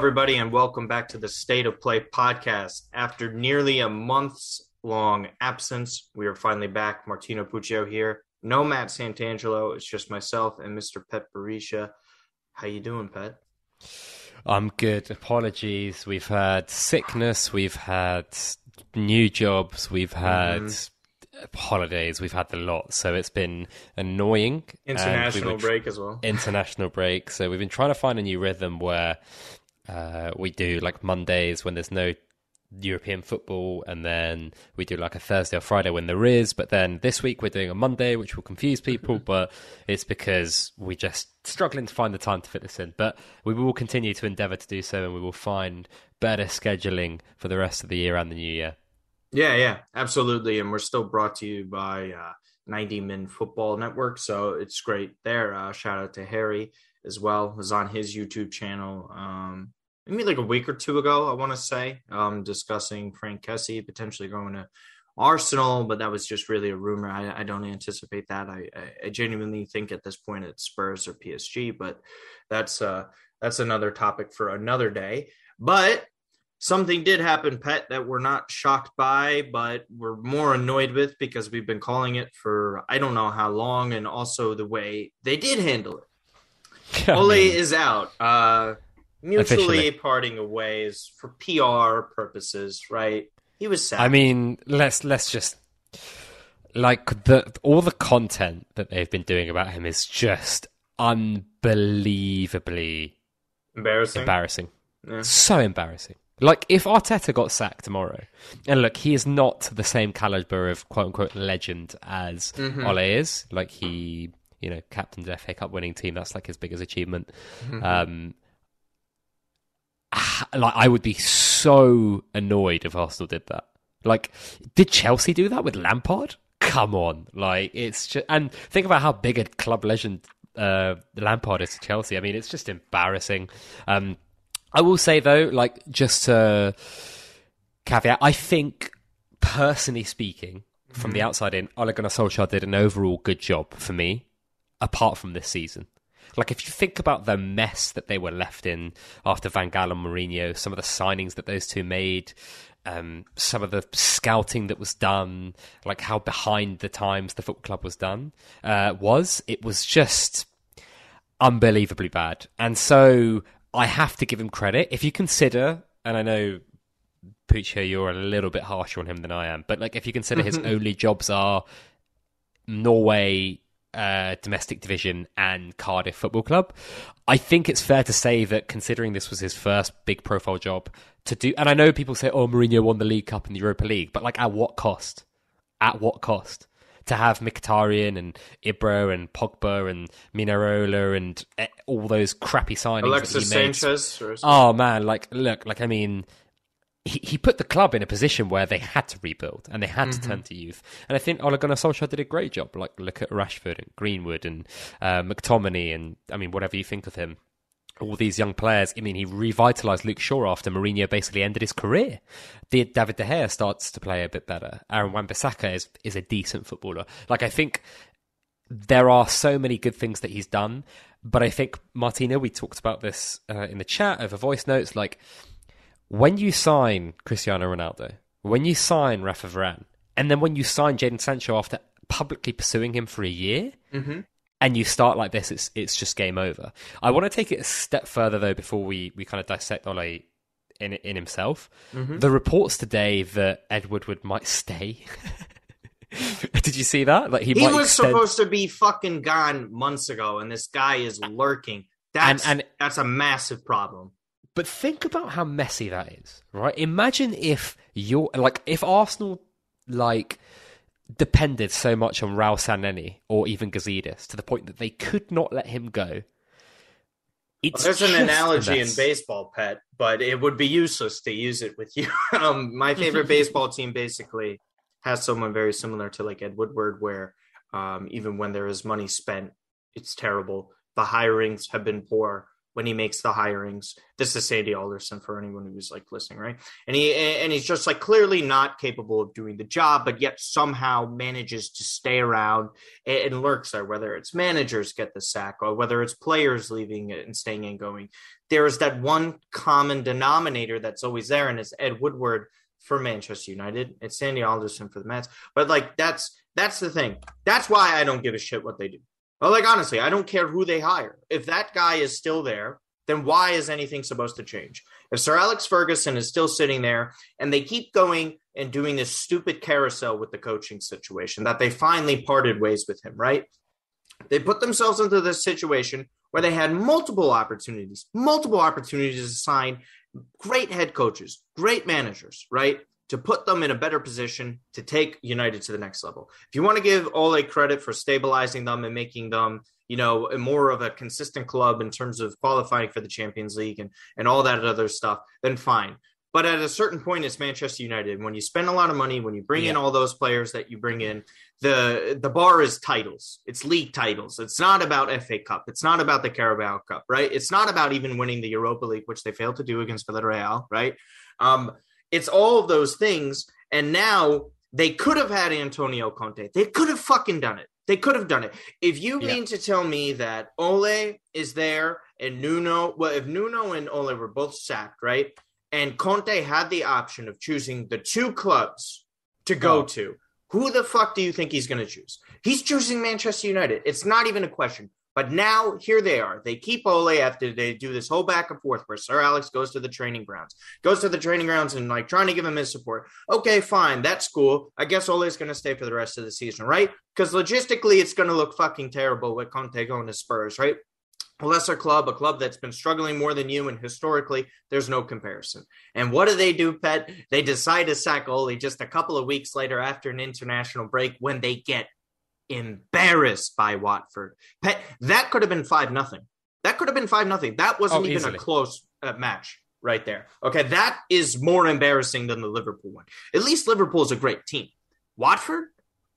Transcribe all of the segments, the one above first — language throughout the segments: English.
Everybody, and welcome back to the State of Play podcast. After nearly a month's long absence, we are finally back. Martino Puccio here. No Matt Santangelo. It's just myself and Mr. Pet Barisha. How you doing, Pet? I'm good. Apologies. We've had sickness. We've had new jobs. We've had mm-hmm. holidays. We've had the lot. So it's been annoying. International we break as well. International break. So we've been trying to find a new rhythm where uh, we do like Mondays when there's no European football, and then we do like a Thursday or Friday when there is. But then this week we're doing a Monday, which will confuse people, mm-hmm. but it's because we're just struggling to find the time to fit this in. But we will continue to endeavour to do so, and we will find better scheduling for the rest of the year and the new year. Yeah, yeah, absolutely. And we're still brought to you by uh, 90 Min Football Network, so it's great there. Uh, shout out to Harry as well. Was on his YouTube channel. Um, maybe like a week or two ago, I want to say, um, discussing Franck Kessie potentially going to Arsenal, but that was just really a rumor. I, I don't anticipate that. I, I, genuinely think at this point it's Spurs or PSG, but that's uh that's another topic for another day. But something did happen, Pet, that we're not shocked by, but we're more annoyed with because we've been calling it for I don't know how long, and also the way they did handle it. Ole is out. Uh mutually Officially. parting ways for PR purposes, right? He was sad. I mean, let's let's just like the all the content that they've been doing about him is just unbelievably embarrassing. Embarrassing. Yeah. So embarrassing. Like if Arteta got sacked tomorrow, and look, he is not the same caliber of quote unquote legend as mm-hmm. Ole is. Like he, you know, captain's FA Cup winning team. That's like his biggest achievement. Mm-hmm. Um, like I would be so annoyed if Arsenal did that. Like, did Chelsea do that with Lampard? Come on, like it's just and think about how big a club legend uh, Lampard is to Chelsea. I mean, it's just embarrassing. Um, I will say though, like just to caveat, I think personally speaking, from mm-hmm. the outside in, Ole Gunnar Solskjaer did an overall good job for me, apart from this season. Like if you think about the mess that they were left in after Van Gaal and Mourinho, some of the signings that those two made, um, some of the scouting that was done, like how behind the times the football club was done, uh, was it was just unbelievably bad. And so I have to give him credit. If you consider, and I know Puccio, you're a little bit harsher on him than I am, but like if you consider his only jobs are Norway, uh, domestic division and Cardiff Football Club. I think it's fair to say that considering this was his first big profile job to do, and I know people say, "Oh, Mourinho won the League Cup and the Europa League," but like at what cost? At what cost? To have Mkhitaryan and Ibra and Pogba and Mino Raiola and eh, all those crappy signings. Alexis Sanchez. Oh man, like look, like I mean, he, he put the club in a position where they had to rebuild and they had mm-hmm. to turn to youth. And I think Ole Gunnar Solskjaer did a great job. Like look at Rashford and Greenwood and uh, McTominay and I mean whatever you think of him. All these young players. I mean, he revitalised Luke Shaw after Mourinho basically ended his career. David De Gea starts to play a bit better. Aaron Wan-Bissaka is is a decent footballer. Like I think there are so many good things that he's done, but I think Martino, we talked about this uh, in the chat over voice notes. Like when you sign Cristiano Ronaldo, when you sign Rafa Varane, and then when you sign Jadon Sancho after publicly pursuing him for a year, mm-hmm. and you start like this, it's it's just game over. I want to take it a step further though before we, we kind of dissect Ole in in himself. Mm-hmm. The reports today that Ed Wood might stay. Did you see that? Like he, he was extend... supposed to be fucking gone months ago, and this guy is lurking. That's and, and that's a massive problem. But think about how messy that is, right? Imagine if you're like if Arsenal like depended so much on Raul Sanllehi or even Gazidis to the point that they could not let him go. It's well, there's an analogy in baseball, pet, but it would be useless to use it with you. um, my favorite baseball team basically has someone very similar to like Ed Woodward, where um, even when there is money spent, it's terrible. The hirings have been poor when he makes the hirings. This is Sandy Alderson for anyone who's like listening, right? And he and he's just like clearly not capable of doing the job, but yet somehow manages to stay around and, and lurks there. Whether it's managers get the sack or whether it's players leaving and staying and going, there is that one common denominator that's always there, and it's Ed Woodward for Manchester United. It's Sandy Alderson for the Mets. But like that's that's the thing. That's why I don't give a shit what they do. Well, like honestly, I don't care who they hire. If that guy is still there, then why is anything supposed to change? If Sir Alex Ferguson is still sitting there and they keep going and doing this stupid carousel with the coaching situation, that they finally parted ways with him, right? They put themselves into this situation where they had multiple opportunities, multiple opportunities to sign great head coaches, great managers, right? To put them in a better position to take United to the next level. If you want to give Ole credit for stabilizing them and making them, you know, more of a consistent club in terms of qualifying for the Champions League and and all that other stuff, then fine. But at a certain point, it's Manchester United. When you spend a lot of money, when you bring yeah. in all those players that you bring in, the the bar is titles. It's league titles. It's not about FA Cup. It's not about the Carabao Cup, right? It's not about even winning the Europa League, which they failed to do against Villarreal, right? Um, it's all of those things. And now they could have had Antonio Conte. They could have fucking done it. They could have done it. If you yeah. mean to tell me that Ole is there and Nuno, well, if Nuno and Ole were both sacked, right? And Conte had the option of choosing the two clubs to go oh. to, who the fuck do you think he's going to choose? He's choosing Manchester United. It's not even a question. But now here they are. They keep Ole after they do this whole back and forth where Sir Alex goes to the training grounds, goes to the training grounds and like trying to give him his support. Okay, fine, that's cool. I guess Ole is going to stay for the rest of the season, right? Because logistically, it's going to look fucking terrible with Conte going to Spurs, right? a lesser club, a club that's been struggling more than you, and historically, there's no comparison. And what do they do, Pet? They decide to sack Ole just a couple of weeks later after an international break when they get embarrassed by Watford. That could have been five nothing. That could have been five nothing. That wasn't oh, even easily. a close uh, match right there. Okay, that is more embarrassing than the Liverpool one. At least Liverpool is a great team. Watford,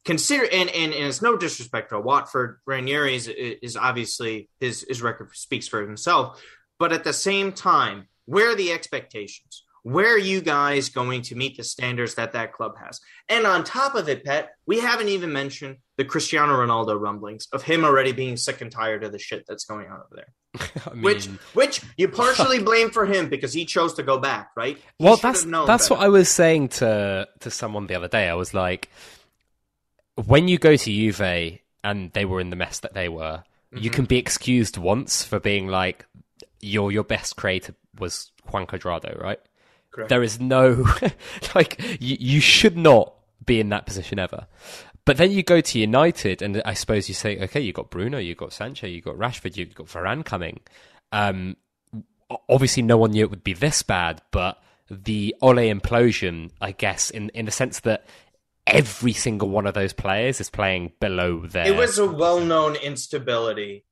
consider and and, and it's no disrespect to Watford. Ranieri is, is obviously his his record speaks for himself, but at the same time, where are the expectations? Where are you guys going to meet the standards that that club has? And on top of it, Pet, we haven't even mentioned the Cristiano Ronaldo rumblings of him already being sick and tired of the shit that's going on over there. I mean... Which, which you partially blame for him because he chose to go back, right? He well, that's that's better. what I was saying to to someone the other day. I was like, when you go to Juve and they were in the mess that they were, mm-hmm. you can be excused once for being like, your your best creator was Juan Cuadrado, right? Correct. There is no like you, you should not be in that position ever. But then you go to United, and I suppose you say, okay, you've got Bruno, you've got Sancho, you've got Rashford, you've got Varane coming. Um, obviously, no one knew it would be this bad, but the Ole implosion, I guess, in in the sense that every single one of those players is playing below their. It was a well-known instability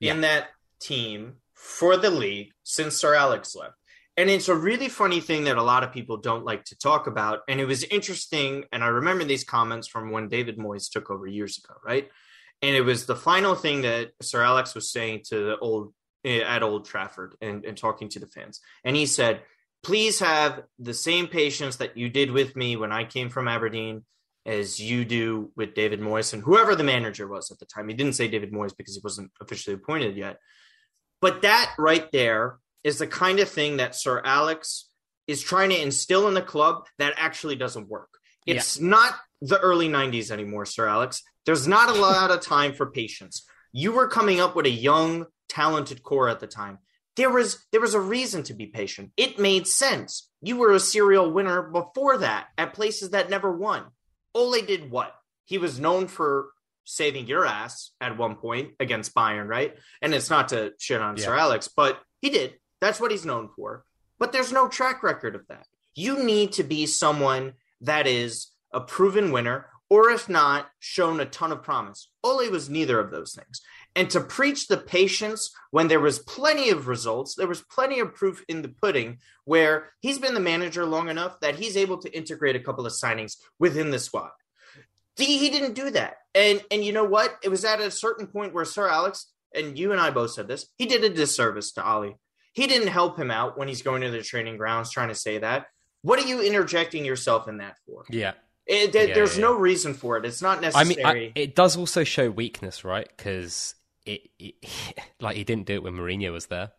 yeah. in that team for the league since Sir Alex left. And it's a really funny thing that a lot of people don't like to talk about. And it was interesting. And I remember these comments from when David Moyes took over years ago, right? And it was the final thing that Sir Alex was saying to the old eh, at Old Trafford and, and talking to the fans. And he said, please have the same patience that you did with me when I came from Aberdeen as you do with David Moyes and whoever the manager was at the time. He didn't say David Moyes because he wasn't officially appointed yet. But that right there is the kind of thing that Sir Alex is trying to instill in the club that actually doesn't work. It's yeah. not the early 90s anymore, Sir Alex. There's not a lot of time for patience. You were coming up with a young, talented core at the time. There was there was a reason to be patient. It made sense. You were a serial winner before that at places that never won. Ole did what? He was known for saving your ass at one point against Bayern, right? And it's not to shit on yeah. Sir Alex, but he did. That's what he's known for. But there's no track record of that. You need to be someone that is a proven winner, or if not, shown a ton of promise. Ole was neither of those things. And to preach the patience when there was plenty of results, there was plenty of proof in the pudding where he's been the manager long enough that he's able to integrate a couple of signings within the squad. He, didn't do that. And and you know what? It was at a certain point where Sir Alex and you and I both said this, he did a disservice to Ole. He didn't help him out when he's going to the training grounds trying to say that. What are you interjecting yourself in that for? Yeah. It, it, yeah there's yeah. no reason for it. It's not necessary. I mean, I, it does also show weakness, right? Because it, it, like he didn't do it when Mourinho was there.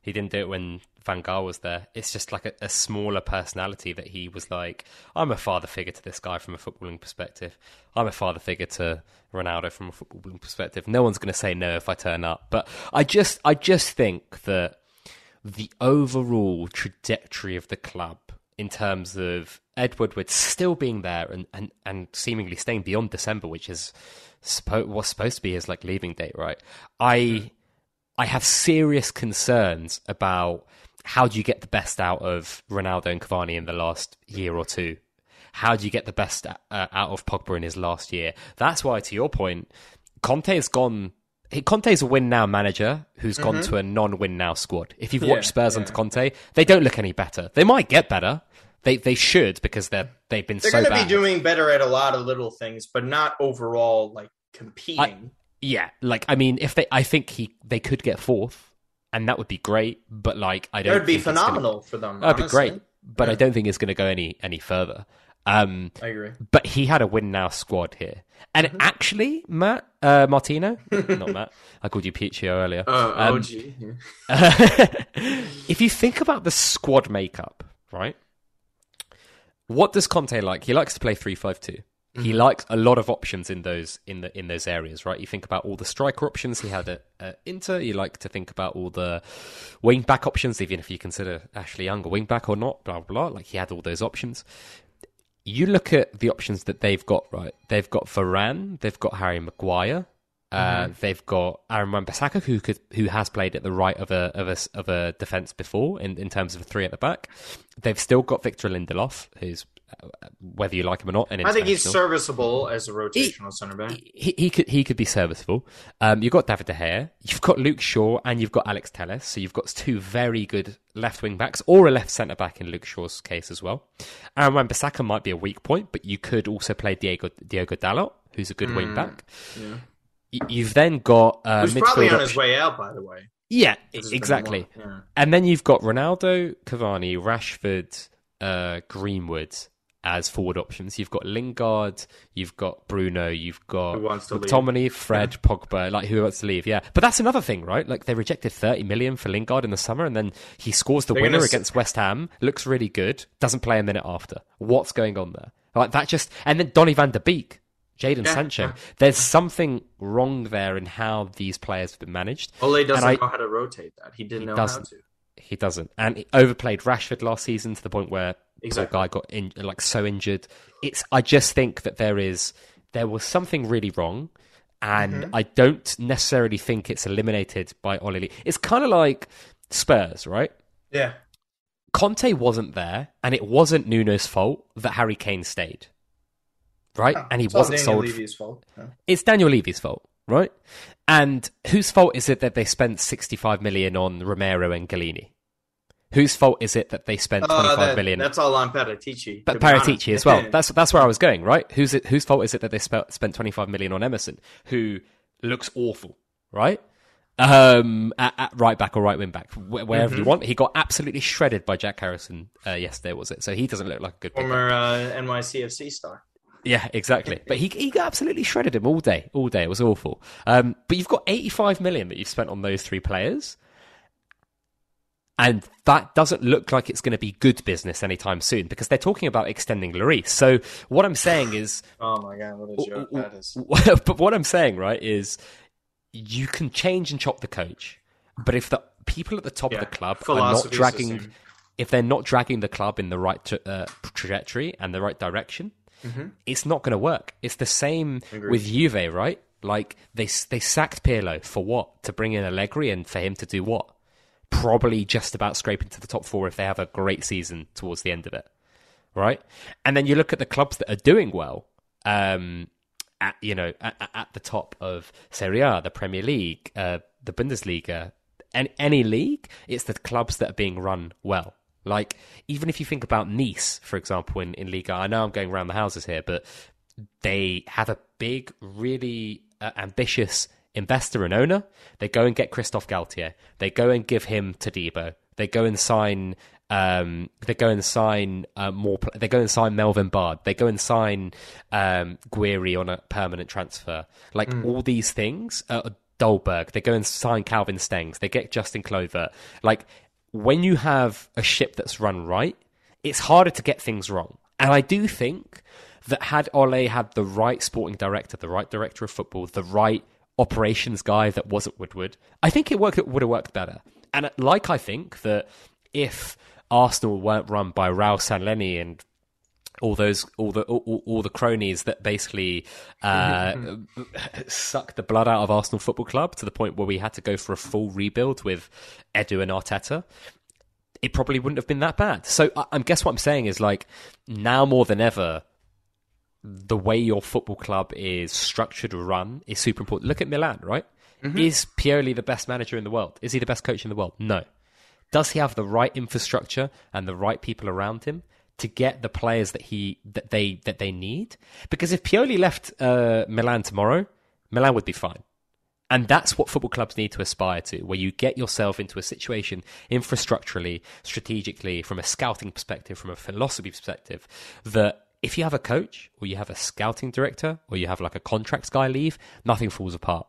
He didn't do it when Van Gaal was there. It's just like a, a, smaller personality that he was like, I'm a father figure to this guy from a footballing perspective. I'm a father figure to Ronaldo from a footballing perspective. No one's going to say no if I turn up. But I just, I just think that the overall trajectory of the club in terms of Ed Woodward still being there and, and, and seemingly staying beyond December, which is suppo- was supposed to be his like leaving date, right? I I have serious concerns about how do you get the best out of Ronaldo and Cavani in the last year or two? How do you get the best uh, out of Pogba in his last year? That's why, to your point, Conte has gone. Conte's a win now manager who's mm-hmm. gone to a non win now squad. If you've yeah, watched Spurs yeah. under Conte, they don't look any better. They might get better. They they should because they're they've been they're so going to be doing better at a lot of little things, but not overall like competing. I, yeah, like I mean, if they, I think he they could get fourth and that would be great. But like, I don't. It would be phenomenal gonna, for them. That'd be great, but yeah. I don't think it's going to go any any further. Um, I agree. But he had a win now squad here, and mm-hmm. actually, Matt uh, Martino, not Matt. I called you Puccio earlier. Uh, um, OG. if you think about the squad makeup, right? What does Conte like? He likes to play three five two. He mm-hmm. likes a lot of options in those in the in those areas, right? You think about all the striker options he had at, at Inter. You like to think about all the wing back options, even if you consider Ashley Young a wing back or not. Blah blah. blah. Like he had all those options. You look at the options that they've got, right? They've got Varane, they've got Harry Maguire, uh, mm-hmm. they've got Aaron Wan-Bissaka, who could who has played at the right of a of a of a defense before in, in terms of a three at the back. They've still got Victor Lindelof, who's whether you like him or not. I think he's serviceable as a rotational centre back. He, he, could he could be serviceable. Um, you've got David De Gea, you've got Luke Shaw, and you've got Alex Telles. So you've got two very good left wing backs, or a left centre back in Luke Shaw's case as well. Aaron Wan-Bissaka might be a weak point, but you could also play Diego Diogo Dalot, who's a good mm, wing back. Yeah. You've then got uh, who's probably on his way out, by the way. Yeah, exactly. Yeah. And then you've got Ronaldo, Cavani, Rashford, uh, Greenwood, as forward options. You've got Lingard, you've got Bruno, you've got McTominay, Fred, yeah. Pogba, like who wants to leave? Yeah, but that's another thing, right? Like they rejected thirty million for Lingard in the summer, and then he scores the They're winner against West Ham, looks really good, doesn't play a minute after. What's going on there? Like that just, and then Donny Van de Beek. Jadon yeah, Sancho. Yeah. There's something wrong there in how these players have been managed. Ole doesn't I, know how to rotate that. He didn't he know how to. He doesn't, and he overplayed Rashford last season to the point where exactly. guy got in, like so injured. It's I just think that there is there was something really wrong, and mm-hmm. I don't necessarily think it's eliminated by Ole. It's kind of like Spurs, right? Yeah. Conte wasn't there, and it wasn't Nuno's fault that Harry Kane stayed, right? and he wasn't Daniel sold. Levy's fault. Yeah. It's Daniel Levy's fault, right? And whose fault is it that they spent 65 million on Romero and Gollini? Whose fault is it that they spent twenty five uh, that, million? That's all on Paratici. But Paratici as well. That's that's where I was going. Right? Who's it, whose fault is it that they spent spent twenty five million on Emerson, who looks awful? Right? Um, at, at right back or right wing back, wherever mm-hmm. you want. He got absolutely shredded by Jack Harrison uh, yesterday. Was it? So he doesn't look like a good former uh, NYCFC star. Yeah, exactly. But he he absolutely shredded him all day, all day. It was awful. Um, but you've got eighty five million that you've spent on those three players. And that doesn't look like it's going to be good business anytime soon because they're talking about extending Lloris. So what I'm saying is, oh my god, what a joke that is! but what I'm saying, right, is you can change and chop the coach, but if the people at the top yeah, of the club are not dragging, if they're not dragging the club in the right tra- uh, trajectory and the right direction, mm-hmm. it's not going to work. It's the same with Juve, right? Like they they sacked Pirlo for what? To bring in Allegri and for him to do what? probably just about scraping to the top four if they have a great season towards the end of it, right? And then you look at the clubs that are doing well, um, at you know at, at, the top of Serie A, the Premier League, uh, the Bundesliga, any, any league, it's the clubs that are being run well. Like even if you think about Nice, for example, in in Liga, I know I'm going around the houses here, but they have a big, really uh, ambitious investor and owner. They go and get Christophe Galtier. They go and give him Todibo. They go and sign. Um, they go and sign uh, more. They go and sign Melvin Bard. They go and sign um, Gouiri on a permanent transfer. Like mm. all these things. Uh, Dolberg. They go and sign Calvin Stengs. They get Justin Kluivert. Like when you have a ship that's run right, it's harder to get things wrong. And I do think that had Ole had the right sporting director, the right director of football, the right operations guy that wasn't Woodward, I think it worked. It would have worked better. And uh, like I think that if Arsenal weren't run by Raul Sanllehi and all those all the all, all the cronies that basically uh, suck the blood out of Arsenal Football Club to the point where we had to go for a full rebuild with Edu and Arteta. It probably wouldn't have been that bad. So I, I guess what I'm saying is like now more than ever, the way your football club is structured or run is super important. Look at Milan, right? Mm-hmm. Is Pioli the best manager in the world? Is he the best coach in the world? No. Does he have the right infrastructure and the right people around him to get the players that he that they that they need? Because if Pioli left uh, Milan tomorrow, Milan would be fine. And that's what football clubs need to aspire to, where you get yourself into a situation infrastructurally, strategically, from a scouting perspective, from a philosophy perspective, that if you have a coach or you have a scouting director or you have like a contracts guy leave, nothing falls apart.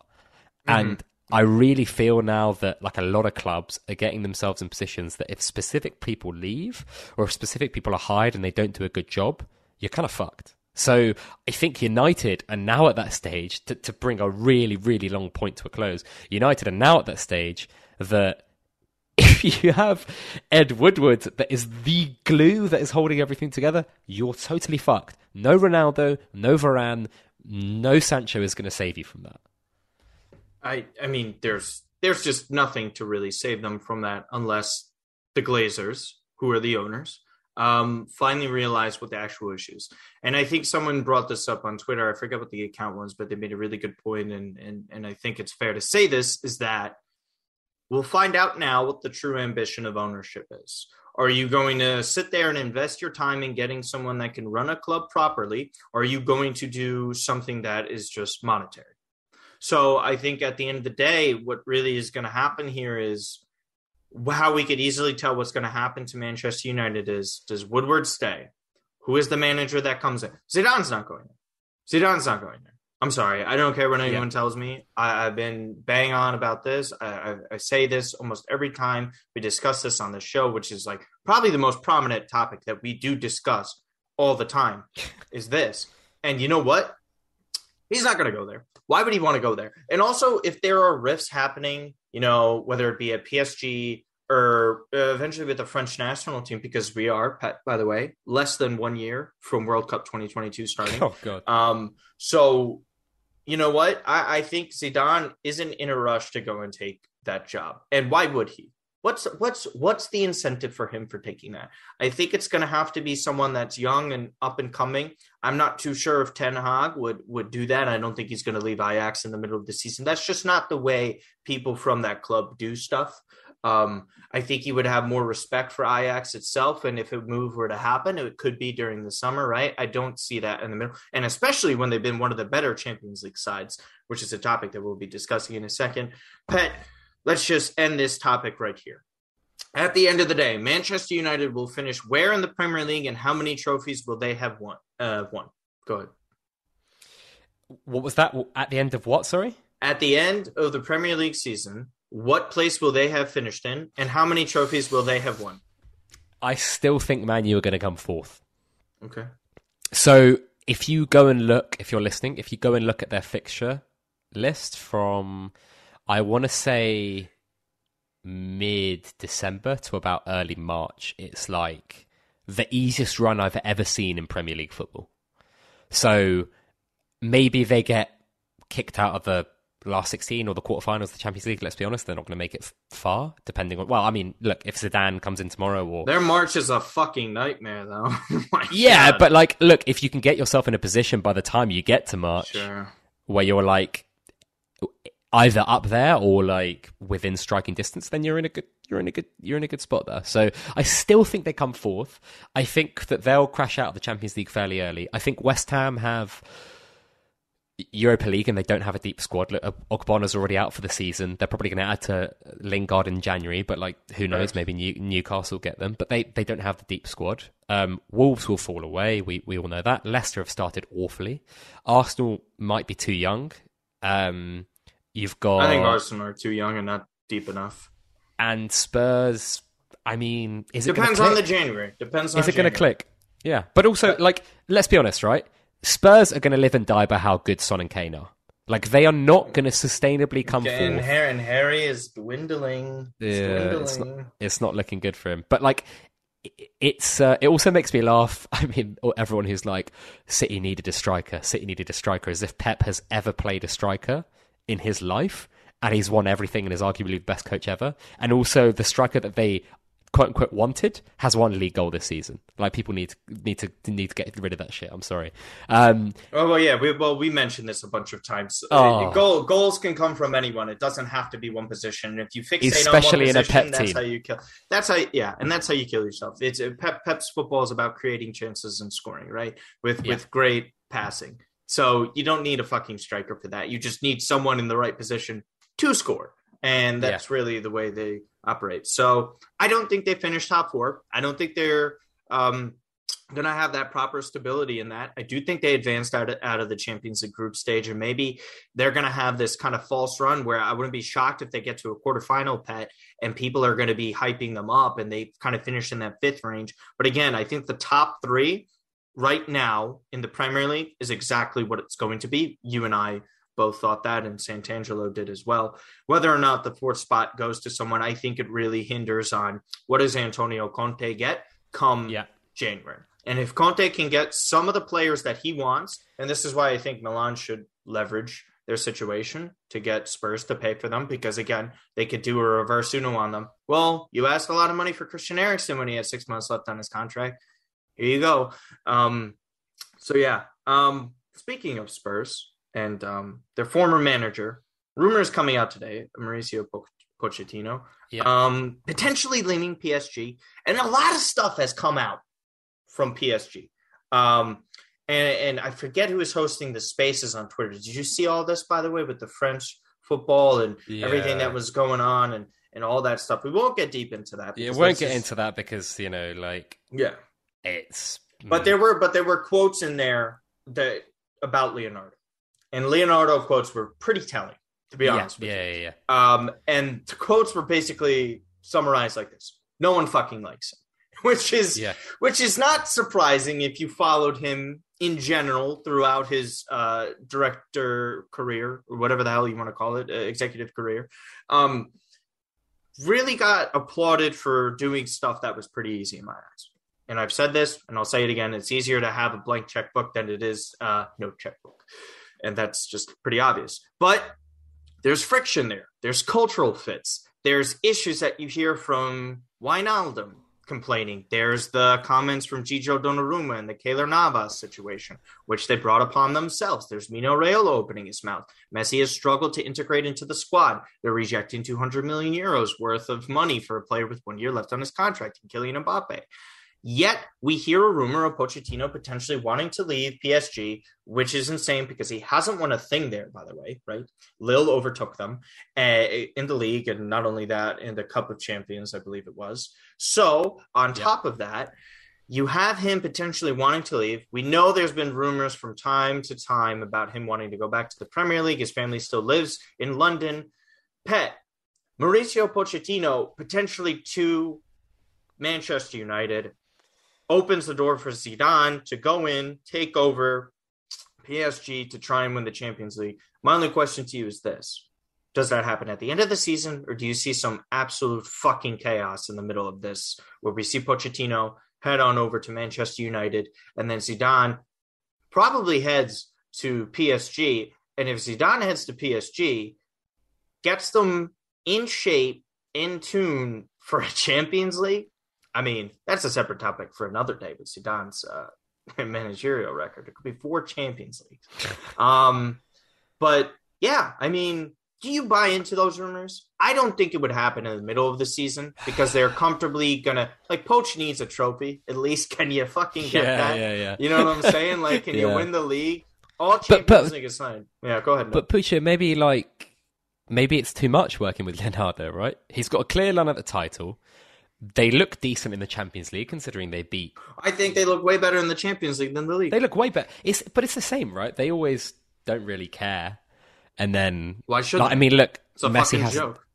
Mm-hmm. And I really feel now that like a lot of clubs are getting themselves in positions that if specific people leave or if specific people are hired and they don't do a good job, you're kind of fucked. So I think United are now at that stage to, to bring a really, really long point to a close. United are now at that stage that if you have Ed Woodward that is the glue that is holding everything together, you're totally fucked. No Ronaldo, no Varane, no Sancho is going to save you from that. I I mean, there's there's just nothing to really save them from that unless the Glazers, who are the owners, um, finally realize what the actual issues. And I think someone brought this up on Twitter. I forget what the account was, but they made a really good point, and and and I think it's fair to say this is that we'll find out now what the true ambition of ownership is. Are you going to sit there and invest your time in getting someone that can run a club properly? Or are you going to do something that is just monetary? So I think at the end of the day, what really is going to happen here is how we could easily tell what's going to happen to Manchester United is does Woodward stay? Who is the manager that comes in? Zidane's not going there. Zidane's not going there. I'm sorry. I don't care what anyone yeah. tells me. I, have been bang on about this. I, I, I, say this almost every time we discuss this on the show, which is like probably the most prominent topic that we do discuss all the time is this. And you know what? He's not going to go there. Why would he want to go there? And also, if there are rifts happening, you know, whether it be at PSG or eventually with the French national team, because we are, by the way, less than one year from World Cup 2022 starting. Oh, God. Um, so, you know what? I, I think Zidane isn't in a rush to go and take that job. And why would he? What's what's what's the incentive for him for taking that? I think it's going to have to be someone that's young and up and coming. I'm not too sure if Ten Hag would would do that. I don't think he's going to leave Ajax in the middle of the season. That's just not the way people from that club do stuff. Um, I think he would have more respect for Ajax itself, and if a move were to happen, it could be during the summer, right? I don't see that in the middle, and especially when they've been one of the better Champions League sides, which is a topic that we'll be discussing in a second. Pet, let's just end this topic right here. At the end of the day, Manchester United will finish where in the Premier League and how many trophies will they have won? Uh, won. Go ahead. What was that? At the end of what? Sorry. At the end of the Premier League season, what place will they have finished in, and how many trophies will they have won? I still think Man U are going to come fourth. Okay. So if you go and look, if you're listening, if you go and look at their fixture list from I want to say mid December to about early March. It's like the easiest run I've ever seen in Premier League football. So maybe they get kicked out of the last 16 or the quarterfinals of the Champions League. Let's be honest, they're not going to make it far, depending on. Well, I mean, look, if Zidane comes in tomorrow or. Their March is a fucking nightmare, though. Oh yeah, God. but like, look, if you can get yourself in a position by the time you get to March sure. where you're like either up there or like within striking distance, then you're in a good you're in a good you're in a good spot there. So I still think they come fourth. I think that they'll crash out of the Champions League fairly early. I think West Ham have Europa League and they don't have a deep squad. Ogbonna's already out for the season. They're probably going to add to Lingard in January, but like who knows? Maybe New- Newcastle get them, but they, they don't have the deep squad. Um, Wolves will fall away. We we all know that. Leicester have started awfully. Arsenal might be too young. Um, you've got. I think Arsenal are too young and not deep enough. And Spurs. I mean, is it depends on the January? Depends. Is it going to click? Yeah, but also like let's be honest, right? Spurs are going to live and die by how good Son and Kane are. Like they are not going to sustainably come and forth. Harry, and Harry is dwindling. It's yeah, dwindling. It's, not, it's not looking good for him. But like, it's uh, it also makes me laugh. I mean, everyone who's like, City needed a striker. City needed a striker, as if Pep has ever played a striker in his life, and he's won everything and is arguably the best coach ever. And also, the striker that they quote unquote wanted has one league goal this season. Like people need to need to need to get rid of that shit. I'm sorry. Um, oh well, yeah. We, well, we mentioned this a bunch of times. Uh, oh. Goal, goals can come from anyone. It doesn't have to be one position. If you fixate especially on one position, in a pep that's team. how you kill. That's how, yeah, and that's how you kill yourself. It's uh, Pep. Pep's football is about creating chances and scoring, right? With Yeah. with great passing. So you don't need a fucking striker for that. You just need someone in the right position to score. And that's really the way they operate. So I don't think they finish top four. I don't think they're um, going to have that proper stability in that. I do think they advanced out of, out of the Champions League group stage, and maybe they're going to have this kind of false run where I wouldn't be shocked if they get to a quarterfinal pet and people are going to be hyping them up and they kind of finish in that fifth range. But again, I think the top three right now in the Premier League is exactly what it's going to be. You and I both thought that, and Santangelo did as well. Whether or not the fourth spot goes to someone, I think it really hinders on what does Antonio Conte get come Yeah. January. And if Conte can get some of the players that he wants, and this is why I think Milan should leverage their situation to get Spurs to pay for them, because again, they could do a reverse Uno on them. Well, you asked a lot of money for Christian Eriksen when he had six months left on his contract. Here you go. Um, so yeah. Um, speaking of Spurs, and um, their former manager. Rumors coming out today, Mauricio po- Pochettino, Yeah. um, potentially leaning PSG, and a lot of stuff has come out from PSG. Um, and, and I forget who is hosting the spaces on Twitter. Did you see all this, by the way, with the French football and everything that was going on and, and all that stuff? We won't get deep into that. Yeah, because won't get just- into that because you know, like yeah. It's. But there were but there were quotes in there that about Leonardo. And Leonardo quotes were pretty telling, to be yeah, honest with yeah, you. yeah, yeah. Um, and the quotes were basically summarized like this: "No one fucking likes him," which is Yeah. which is not surprising if you followed him in general throughout his uh, director career or whatever the hell you want to call it, uh, executive career. Um, really got applauded for doing stuff that was pretty easy in my eyes. And I've said this, and I'll say it again: it's easier to have a blank checkbook than it is uh, no checkbook, and that's just pretty obvious. But there's friction there. There's cultural fits. There's issues that you hear from Wijnaldum complaining. There's the comments from Gigio Donnarumma and the Keylor Navas situation, which they brought upon themselves. There's Mino Raiola opening his mouth. Messi has struggled to integrate into the squad. They're rejecting 200 million euros worth of money for a player with one year left on his contract, and Kylian Mbappe. Yet we hear a rumor of Pochettino potentially wanting to leave PSG, which is insane because he hasn't won a thing there, by the way, right? Lille overtook them uh, in the league, and not only that, in the Cup of Champions, I believe it was. So, on Yeah. top of that, you have him potentially wanting to leave. We know there's been rumors from time to time about him wanting to go back to the Premier League. His family still lives in London. Pet, Mauricio Pochettino potentially to Manchester United opens the door for Zidane to go in, take over PSG to try and win the Champions League. My only question to you is this. Does that happen at the end of the season, or do you see some absolute fucking chaos in the middle of this, where we see Pochettino head on over to Manchester United, and then Zidane probably heads to PSG, and if Zidane heads to PSG, gets them in shape, in tune for a Champions League, I mean, that's a separate topic for another day But Zidane's uh, managerial record. It could be four Champions Leagues. Um, but yeah, I mean, do you buy into those rumors? I don't think it would happen in the middle of the season because they're comfortably gonna like Poch needs a trophy. At least can you fucking get yeah, that? yeah, yeah. You know what I'm saying? Like, can you win the league? all Champions but, League aside. Yeah, go ahead. But Pucha, maybe like maybe it's too much working with Leonardo, right? He's got a clear run at the title. They look decent in the Champions League, considering they beat. I think they look way better in the Champions League than the league. They look way better. It's but it's the same, right? They always don't really care, and then why should? Like, I mean, look, it's a Messi has joke.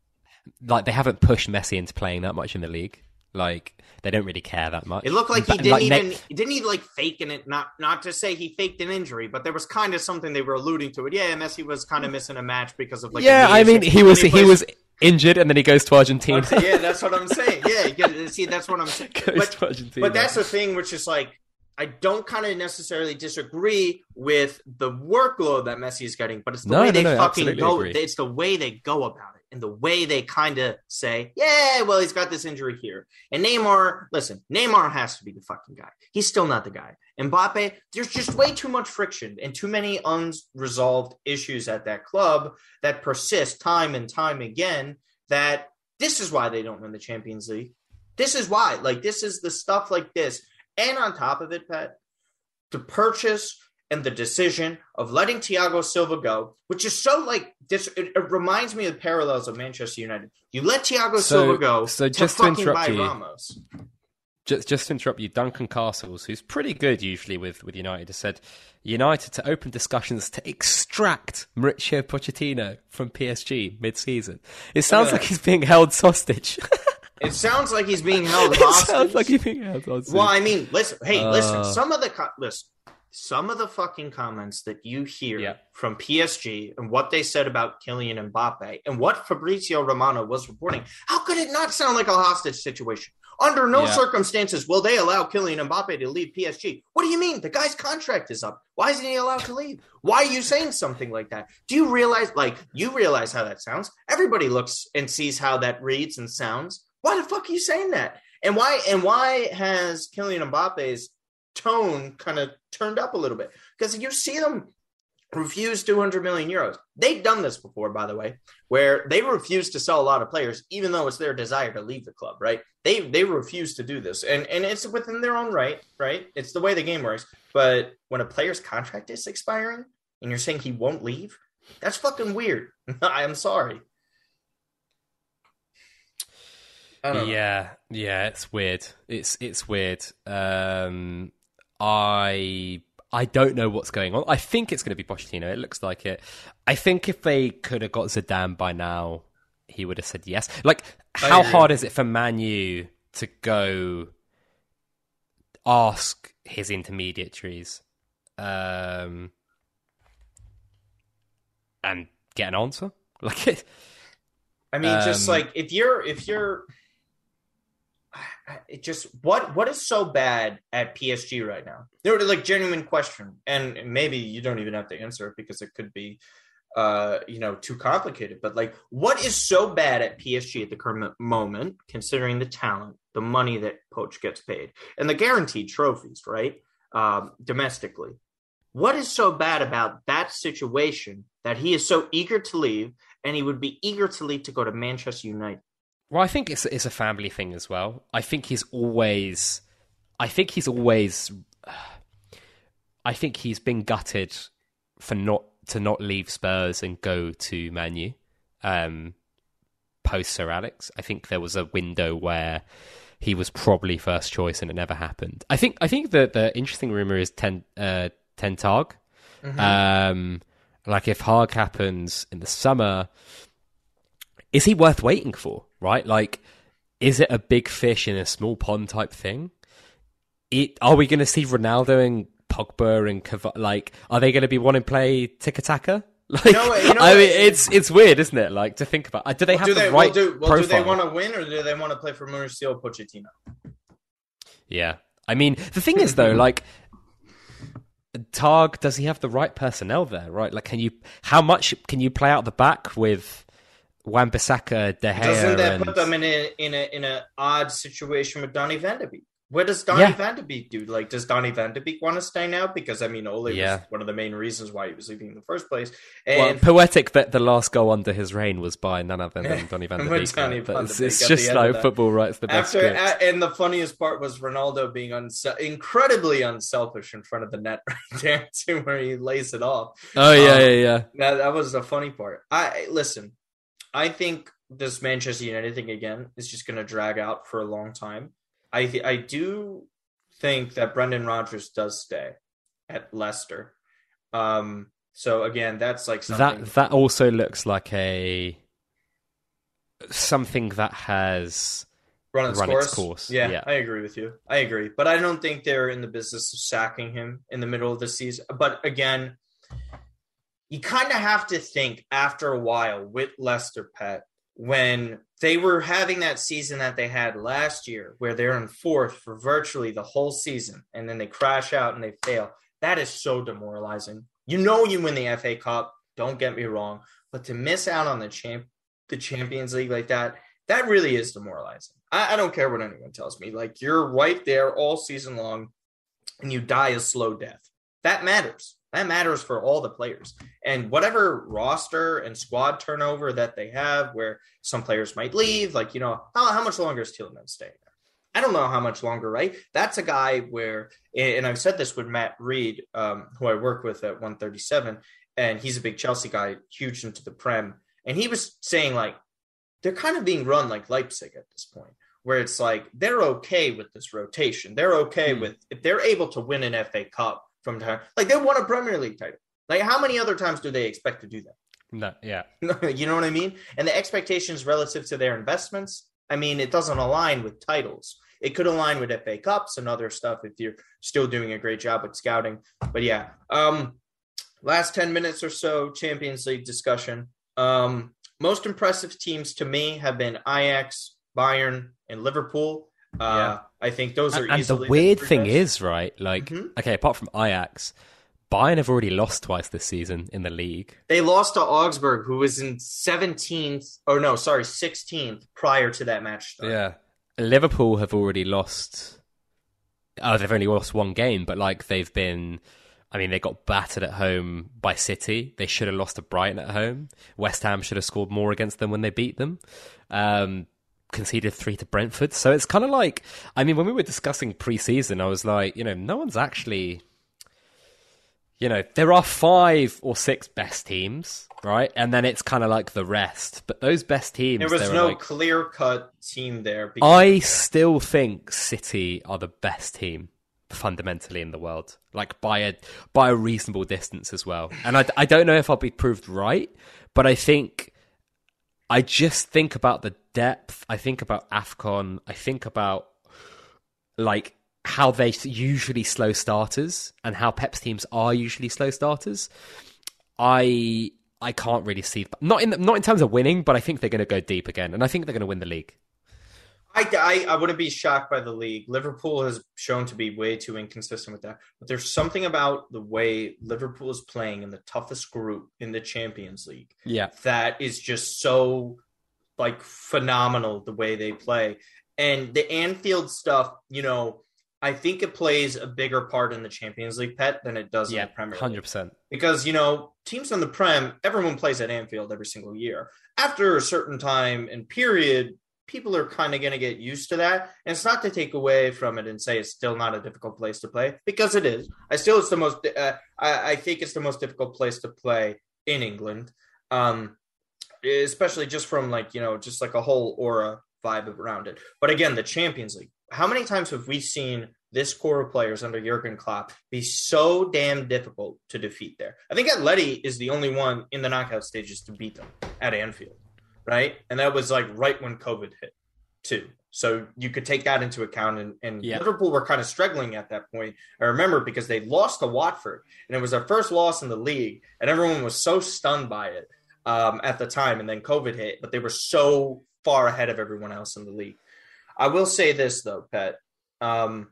like they haven't pushed Messi into playing that much in the league. Like they don't really care that much. It looked like he didn't like, even ne- didn't he like faking it. Not not to say he faked an injury, but there was kind of something they were alluding to it. Yeah, Messi was kind of missing a match because of like. Yeah, I mean he was he, he was injured and then he goes to Argentina. yeah, that's what I'm saying. Yeah, uh, see, that's what I'm saying. But, but that's the thing, which is like I don't kind of necessarily disagree with the workload that Messi is getting, but it's the no, way no, they no, fucking go. Agree. It's the way they go about it and the way they kind of say, yeah, well, he's got this injury here. And Neymar, listen, Neymar has to be the fucking guy. He's still not the guy. Mbappe, there's just way too much friction and too many unresolved issues at that club that persist time and time again. That this is why they don't win the Champions League. This is why. Like, this is the stuff like this and on top of it, Pat, to purchase and the decision of letting Thiago Silva go, which is so like this, it, it reminds me of parallels of Manchester United. You let Thiago so, Silva go, so just to, to interrupt you, Ramos. Just, just to interrupt you, Duncan Castles, who's pretty good usually with, with United, has said United to open discussions to extract Mauricio Pochettino from PSG mid-season. It sounds like he's being held hostage. It sounds like he's being held hostage. sounds like he's being held hostage. Well, I mean, listen. Hey, uh, listen. Some of the co- listen. Some of the fucking comments that you hear yeah. from PSG and what they said about Kylian Mbappe and what Fabrizio Romano was reporting, how could it not sound like a hostage situation? Under no yeah. circumstances will they allow Kylian Mbappe to leave PSG. What do you mean? The guy's contract is up. Why isn't he allowed to leave? Why are you saying something like that? Do you realize, like, you realize how that sounds? Everybody looks and sees how that reads and sounds. Why the fuck are you saying that? And why and why has Kylian Mbappe's tone kind of turned up a little bit? Because you see them refuse 200 million euros. They've done this before, by the way, where they refuse to sell a lot of players, even though it's their desire to leave the club, right? They they refuse to do this. And and it's within their own right, right? It's the way the game works. But when a player's contract is expiring and you're saying he won't leave, that's fucking weird. I'm sorry. yeah, yeah, it's weird. It's it's weird. Um, I I don't know what's going on. I think it's going to be Pochettino. It looks like it. I think if they could have got Zidane by now, he would have said yes. Like, how hard is it for Manu to go ask his intermediaries um, and get an answer? Like, it, I mean, um, just like if you're if you're it just what what is so bad at PSG right now? There were like genuine question, and maybe you don't even have to answer it because it could be, uh, you know, too complicated. But like, what is so bad at PSG at the current moment, considering the talent, the money that Poch gets paid, and the guaranteed trophies, right? Um, domestically, what is so bad about that situation that he is so eager to leave, and he would be eager to leave to go to Manchester United? Well, I think it's it's a family thing as well. I think he's always, I think he's always, I think he's been gutted for not to not leave Spurs and go to Manu, um, post Sir Alex. I think there was a window where he was probably first choice and it never happened. I think I think the the interesting rumor is ten uh, Ten. Mm-hmm. Um, like if Hag happens in the summer, is he worth waiting for? Right? Like, is it a big fish in a small pond type thing? It, are we going to see Ronaldo and Pogba and Cav- like, are they going to be wanting to play tiki taka? Like, you know, you know I mean, it's it's weird, isn't it? Like to think about. Uh, do they have do the they, right well, do, well, do they want to win or do they want to play for Mauricio Pochettino? Yeah, I mean, the thing is though, like Targ, does he have the right personnel there? Right, like, can you? How much can you play out the back with Wan-Bissaka, De Gea, doesn't that and... put them in a in a in a odd situation with Donny Van de Beek? What does Donny Yeah. Van de Beek do? Like, does Donny Van de Beek want to stay now? Because I mean, Ole Yeah. was one of the main reasons why he was leaving in the first place. Well, poetic that the last goal under his reign was by none other than Donny van de Beek. Donny But de it's, it's just end of like that. football writes the best after, scripts. a- and the funniest part was Ronaldo being unse- incredibly unselfish in front of the net right there too, where he lays it off. oh yeah, um, yeah, yeah. That that was the funny part. I listen. I think this Manchester United thing again is just going to drag out for a long time. I th- I do think that Brendan Rodgers does stay at Leicester. Um. So again, that's like something. That that also looks like a something that has run its, run course. its course, Yeah, yeah. I agree with you. I agree, but I don't think they're in the business of sacking him in the middle of the season. But again, you kind of have to think after a while with Leicester Pet when they were having that season that they had last year, where they're in fourth for virtually the whole season, and then they crash out and they fail. That is so demoralizing. You know, you win the FA Cup. Don't get me wrong, but to miss out on the champ, the Champions League like that, that really is demoralizing. I, I don't care what anyone tells me. Like you're right there all season long, and you die a slow death. That matters. That matters for all the players. And whatever roster and squad turnover that they have, where some players might leave, like you know, how, how much longer is Tielemans staying there? I don't know how much longer, right? That's a guy where, and I've said this with Matt Reed, um, who I work with at 137, and he's a big Chelsea guy, huge into the Prem, and he was saying like they're kind of being run like Leipzig at this point, where it's like they're okay with this rotation. They're okay Hmm. with if they're able to win an FA Cup from time, like they won a Premier League title. Like how many other times do they expect to do that? no, yeah. you know what I mean? And the expectations relative to their investments, I mean, it doesn't align with titles. It could align with FA Cups and other stuff if you're still doing a great job with scouting. But yeah, um, last 10 minutes or so, Champions League discussion. Um, most impressive teams to me have been Ajax, Bayern, and Liverpool. Uh, I think those are And, and the weird thing is, right? Like, Mhm. okay, apart from Ajax, Bayern have already lost twice this season in the league. They lost to Augsburg, who was in 17th, or no, sorry, 16th prior to that match. Start. Yeah. Liverpool have already lost. Oh, they've only lost one game, but like they've been. I mean, they got battered at home by City. They should have lost to Brighton at home. West Ham should have scored more against them when they beat them. Um, conceded three to Brentford. So it's kind of like, I mean, when we were discussing preseason, I was like, you know, no one's actually. You know, there are five or six best teams, right? And then it's kind of like the rest. But those best teams, There was no like, clear cut team there. because- I still think City are the best team fundamentally in the world, like by a by a reasonable distance as well. And I, I don't know if I'll be proved right, but I think I just think about the depth. I think about Afcon. I think about like how they usually slow starters and how Pep's teams are usually slow starters. I I can't really see not in not in terms of winning, but I think they're going to go deep again, and I think they're going to win the league. I, I, I wouldn't be shocked by the league. Liverpool has shown to be way too inconsistent with that. But there's something about the way Liverpool is playing in the toughest group in the Champions League Yeah, that is just so like phenomenal the way they play. And the Anfield stuff, you know, I think it plays a bigger part in the Champions League pet than it does yeah, in the Premier League. hundred percent. because you know teams in the prem everyone plays at anfield every single year after a certain time and period people are kind of going to get used to that. And it's not to take away from it and say it's still not a difficult place to play because it is. I still it's the most uh, I, I think it's the most difficult place to play in england um especially just from like you know just like a whole aura vibe around it. But again the champions league how many times have we seen this core of players under Jurgen Klopp be so damn difficult to defeat there. I think Atleti is the only one in the knockout stages to beat them at Anfield, right? And that was like right when COVID hit, too. So you could take that into account. And, and Yeah. Liverpool were kind of struggling at that point. I remember because they lost to Watford, and it was their first loss in the league, and everyone was so stunned by it um, at the time. And then COVID hit, but they were so far ahead of everyone else in the league. I will say this though, Pet. Um,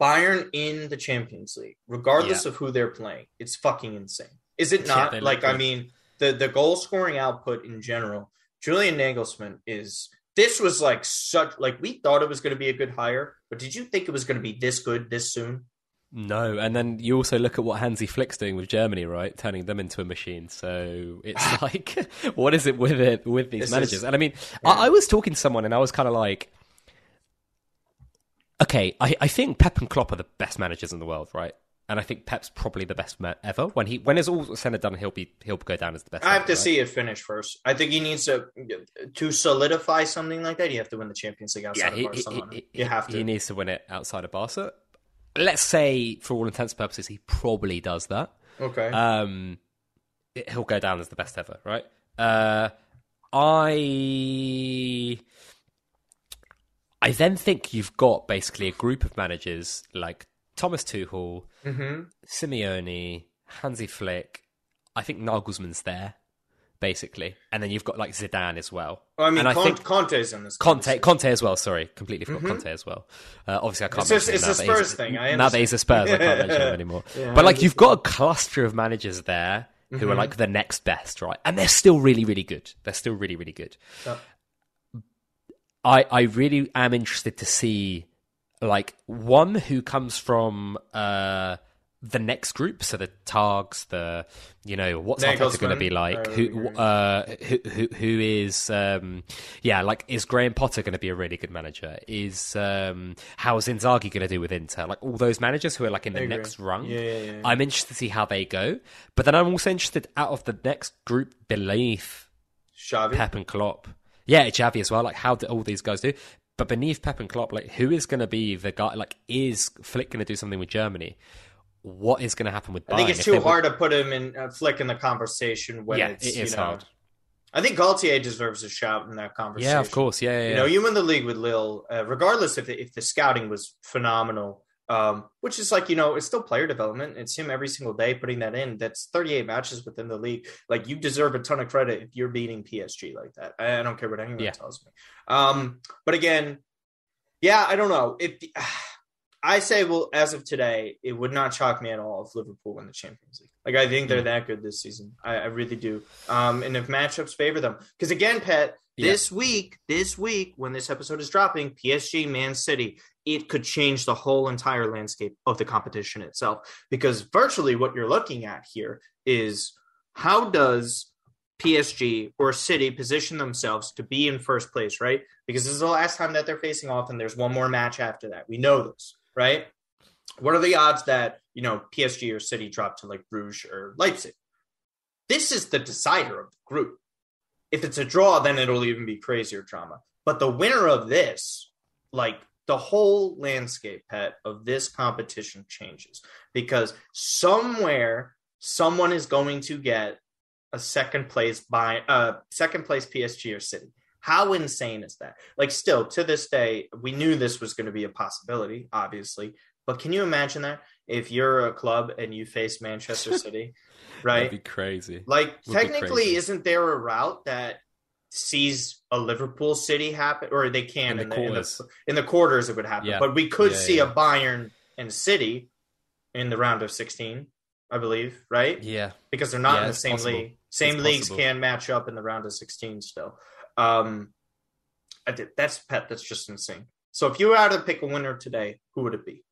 Bayern in the Champions League, regardless of who they're playing, it's fucking insane. Is it not? look like, I mean, the the goal scoring output in general, Julian Nagelsmann is this was like such like we thought it was going to be a good hire, but did you think it was going to be this good this soon? No, and then you also look at what Hansi Flick's doing with Germany, right? Turning them into a machine. So it's like, what is it with it with these This managers? is- and I mean, I, I was talking to someone, and I was kind of like, okay, I, I think Pep and Klopp are the best managers in the world, right? And I think Pep's probably the best man ever. When he when it's all said and done, he'll be he'll go down as the best. I have ever, to right? see it finish first. I think he needs to to solidify something like that. You have to win the Champions League outside Yeah, of he, he, he- you have to. He needs to win it outside of Barca. Let's say, for all intents and purposes, he probably does that. okay. um, it- he'll go down as the best ever, right? Uh, I I then think you've got basically a group of managers like Thomas Tuchel, hmm Simeone, Hansi Flick. I think Nagelsmann's there, basically, and then you've got like Zidane as well. Well, I mean, and I Con- think Conte's in this. Conte. Conte as well. Sorry, completely forgot Conte as well. Uh, obviously, I can't. It's just- mention him it's a Spurs thing, I now that he's a Spurs, I can't mention him anymore. Yeah, but like, you've got a cluster of managers there who Mm-hmm. are like the next best, right? And they're still really, really good. They're still really, really good. Yeah. I I really am interested to see like one who comes from uh the next group, so the Targs, the you know what's going to be like? uh, who uh who who, who is um yeah like is Graham Potter going to be a really good manager? Is um how is Inzaghi going to do with Inter? Like all those managers who are like in the agree. next rung. Yeah, yeah, yeah. I'm interested to see how they go, but then I'm also interested out of the next group beneath Xavi. Pep and Klopp. Yeah, Xavi as well. Like how do all these guys do? But beneath Pep and Klopp, like who is going to be the guy? Like is Flick going to do something with Germany? What is going to happen with? Bayern? I think it's too hard to put him in uh, Flick in the conversation when Yeah, it's it is you know. hard. I think Galtier deserves a shout in that conversation. Yeah, of course. Yeah, yeah. You yeah. know, you win the league with Lille, uh, regardless if the, if the scouting was phenomenal. Um, which is like you know, it's still player development. It's him every single day putting that in. That's 38 matches within the league. Like you deserve a ton of credit if you're beating PSG like that. I, I don't care what anyone Yeah. tells me. Um, but again, yeah, I don't know. If I say, well, as of today, it would not shock me at all if Liverpool win the Champions League. Like I think they're Mm. that good this season. I, I really do. Um, and if matchups favor them, because again, Pet, Yeah. this week, this week when this episode is dropping, PSG, Man City, it could change the whole entire landscape of the competition itself. Because virtually what you're looking at here is how does PSG or City position themselves to be in first place, right? Because this is the last time that they're facing off, and there's one more match after that. We know this, right? What are the odds that you know PSG or City drop to like Bruges or Leipzig? This is the decider of the group. If it's a draw, then it'll even be crazier drama. But the winner of this, like the whole landscape, pet of this competition changes because somewhere someone is going to get a second place by uh second place PSG or City. How insane is that? Like still to this day, we knew this was going to be a possibility, obviously. But can you imagine that if you're a club and you face Manchester City, right? That'd be crazy. Like be technically, crazy. isn't there a route that sees a Liverpool City happen, or they can In in the the, in quarters. the, in the quarters it would happen, Yeah. but we could Yeah, see yeah. a Bayern and City in the round of sixteen, I believe, right? Yeah, Because they're not in the same possible. league. Same It's leagues possible. can match up in the round of sixteen still. Um, I did, that's pet. That's just insane. So if you were to pick a winner today, who would it be?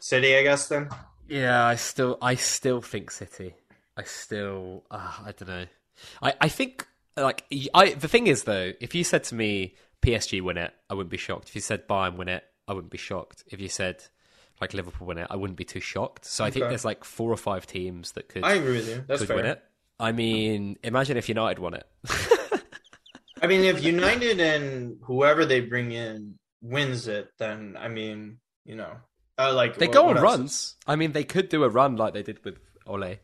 City, I guess. Then yeah. I still, I still think City. I still, uh, I don't know. I, I think like I. The thing is though, if you said to me PSG win it, I wouldn't be shocked. If you said Bayern win it, I wouldn't be shocked. If you said like Liverpool win it, I wouldn't be too shocked. So I think there's like four or five teams that could I agree with you. That's could fair. win it. I mean, imagine if United won it. I mean, if United and whoever they bring in wins it, then I mean, you know, uh, like They what- go on else? runs. I mean, they could do a run like they did with Ole.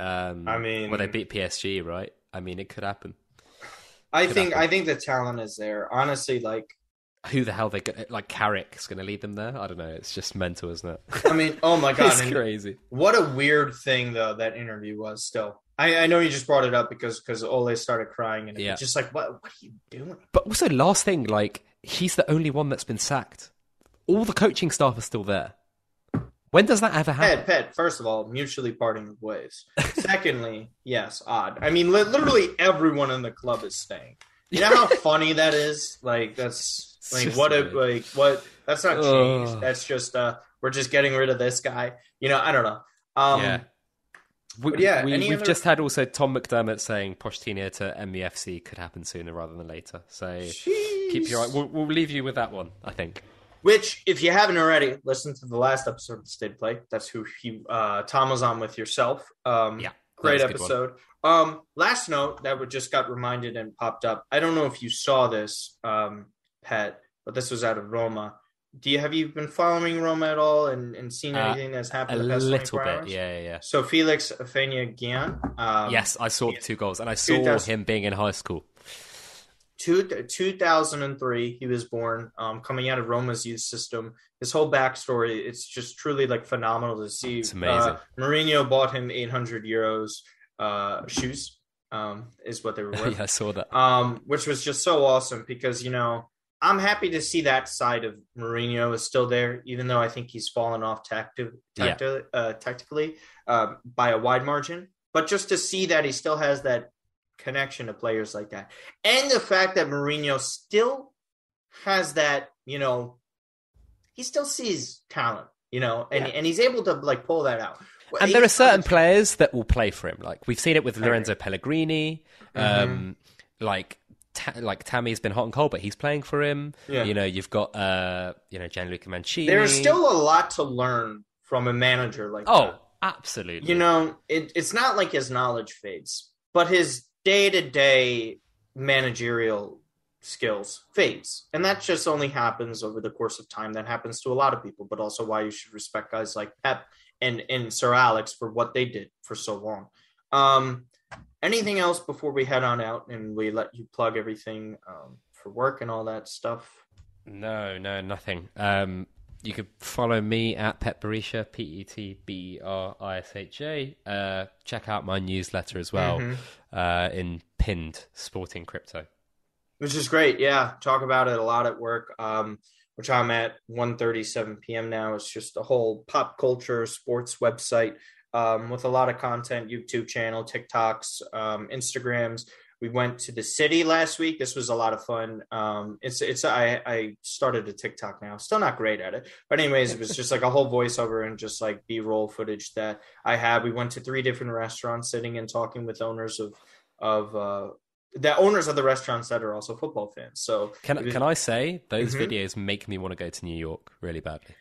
Um, I mean- where they beat PSG, right? I mean, it could happen. I Could think happen. I think the talent is there. Honestly, like Who the hell they get? Like Carrick's going to lead them there? I don't know. It's just mental, isn't it? I mean, oh my god, it's and crazy. what a weird thing though that interview was. Still, I, I know you just brought it up because because Ole started crying and Yeah. just like, what what are you doing? But also, last thing, like he's the only one that's been sacked. All the coaching staff are still there. When does that ever happen? Pet, pet. First of all, mutually parting of ways. Secondly, yes, odd. I mean, li- literally everyone in the club is staying. You know how funny that is? Like that's like what a like what that's not change. Ugh. That's just uh we're just getting rid of this guy. You know, I don't know. Um yeah. We, yeah, we, we've other- just had also Tom McDermott saying Pochettino to MEFC could happen sooner rather than later. So keep your eye. We'll, we'll leave you with that one, I think. Which, if you haven't already, listen to the last episode of the State Play. That's who he uh Tom was on with yourself. Um Yeah, great that was a good one. episode. Um last note that would just got reminded and popped up. I don't know if you saw this, um, Pat, but this was out of Roma. Do you have you been following Roma at all and, and seen Uh, anything that's A happened past little bit, hours? yeah, yeah, yeah. So Felix Afena-Gyan, um, yes, I saw the two goals, and I saw him being in high school. Two, 2003 he was born um, coming out of roma's youth system his whole backstory it's just truly like phenomenal to see It's amazing. uh, Mourinho bought him 800 euros uh, shoes um, is what they were worth yeah, I saw that. um, which was just so awesome because you know I'm happy to see that side of Mourinho is still there, even though I think he's fallen off tacti- Yeah. uh, tactically uh, by a wide margin. But just to see that he still has that connection to players like that, and the fact that Mourinho still has that, you know, he still sees talent, you know, and Yeah. and he's able to like pull that out. Well, And there are certain players that will play for him. Like we've seen it with Lorenzo Pellegrini. Mm-hmm. Um, like ta- like Tammy's been hot and cold, but he's playing for him. Yeah. You know, you've got uh, you know Gianluca Mancini. There's still a lot to learn from a manager like that. oh, absolutely. you know, it, it's not like his knowledge fades, but his day to day managerial skills fades. And that just only happens over the course of time. That happens to a lot of people, but also why you should respect guys like Pep and, and Sir Alex for what they did for so long. Um, anything else before we head on out and we let you plug everything um, for work and all that stuff? No, no, nothing. Um, you could follow me at Pet Berisha, P E T B E R I S H A. Uh, check out my newsletter as well Mhm. uh, in pinned sporting crypto. which is great. Yeah, talk about it a lot at work. Um, which I'm at 1:37 p.m. now. It's just a whole pop culture sports website um, with a lot of content, YouTube channel, TikToks, um, Instagrams. We went to the city last week. This was a lot of fun. Um, it's it's I I started a TikTok now. Still not great at it, but anyways, it was just like a whole voiceover and just like B-roll footage that I had. We went to three different restaurants, sitting and talking with owners of of uh, the owners of the restaurants that are also football fans. So Can was- can I say those Mhm. videos make me want to go to New York really badly?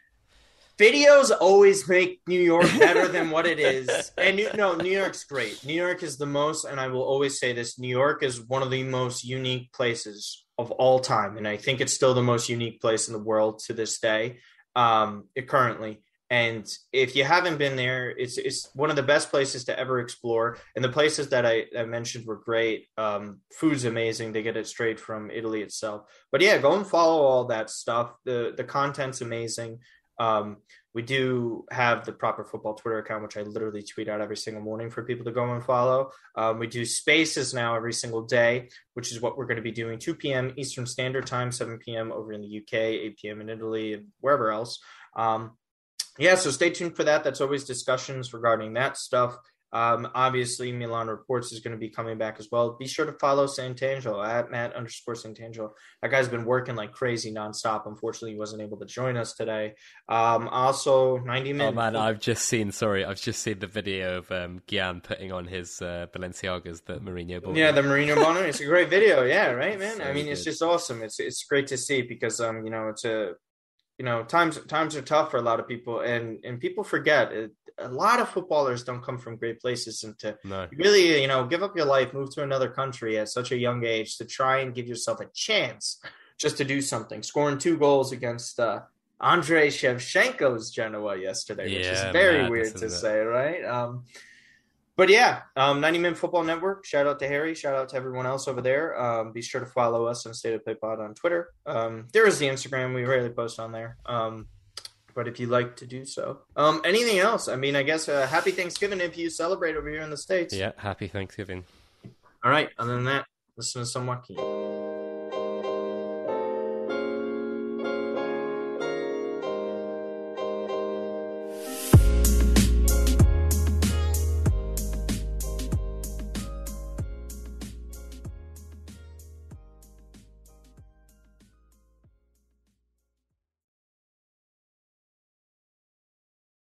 Videos always make New York better than what it is. And New, no, New York's great. New York is the most, and I will always say this: New York is one of the most unique places of all time, and I think it's still the most unique place in the world to this day, um, it currently. And if you haven't been there, it's it's one of the best places to ever explore. And the places that I, I mentioned were great. Um, food's amazing; they get it straight from Italy itself. But yeah, go and follow all that stuff. the The content's amazing. Um, we do have the proper football Twitter account, which I literally tweet out every single morning for people to go and follow. Um, we do spaces now every single day, which is what we're going to be doing 2 p.m. Eastern Standard Time, 7 p.m. over in the UK, 8 p.m. in Italy, and wherever else. Um, yeah, so stay tuned for that. That's always discussions regarding that stuff. Um, obviously, Milan Reports is going to be coming back as well. Be sure to follow Santangelo at Matt underscore Santangelo. That guy's been working like crazy nonstop. Unfortunately, he wasn't able to join us today. Um, also, 90 minutes. Oh man, I've just seen. Sorry, I've just seen the video of um, Gyan putting on his uh, Balenciagas that Mourinho bought. Yeah, the Marino Bono. It's a great video. Yeah, right, man. I So mean, it's just awesome. It's it's great to see because um, you know, it's a you know, times times are tough for a lot of people, and and people forget it, a lot of footballers don't come from great places, and to no, really, you know, give up your life, move to another country at such a young age to try and give yourself a chance just to do something. Scoring two goals against uh, Andrei Shevchenko's Genoa yesterday, which is very madness, weird to it? say, right? Um, but yeah, um, 90 Minute Football Network. Shout out to Harry. Shout out to everyone else over there. Um, be sure to follow us on State of Play Pod on Twitter. Um, there is the Instagram. We rarely post on there. Um, but if you like to do so, um, anything else? I mean, I guess uh, happy Thanksgiving if you celebrate over here in the states. yeah, happy Thanksgiving. All right. Other than that, listen to some Joaquin.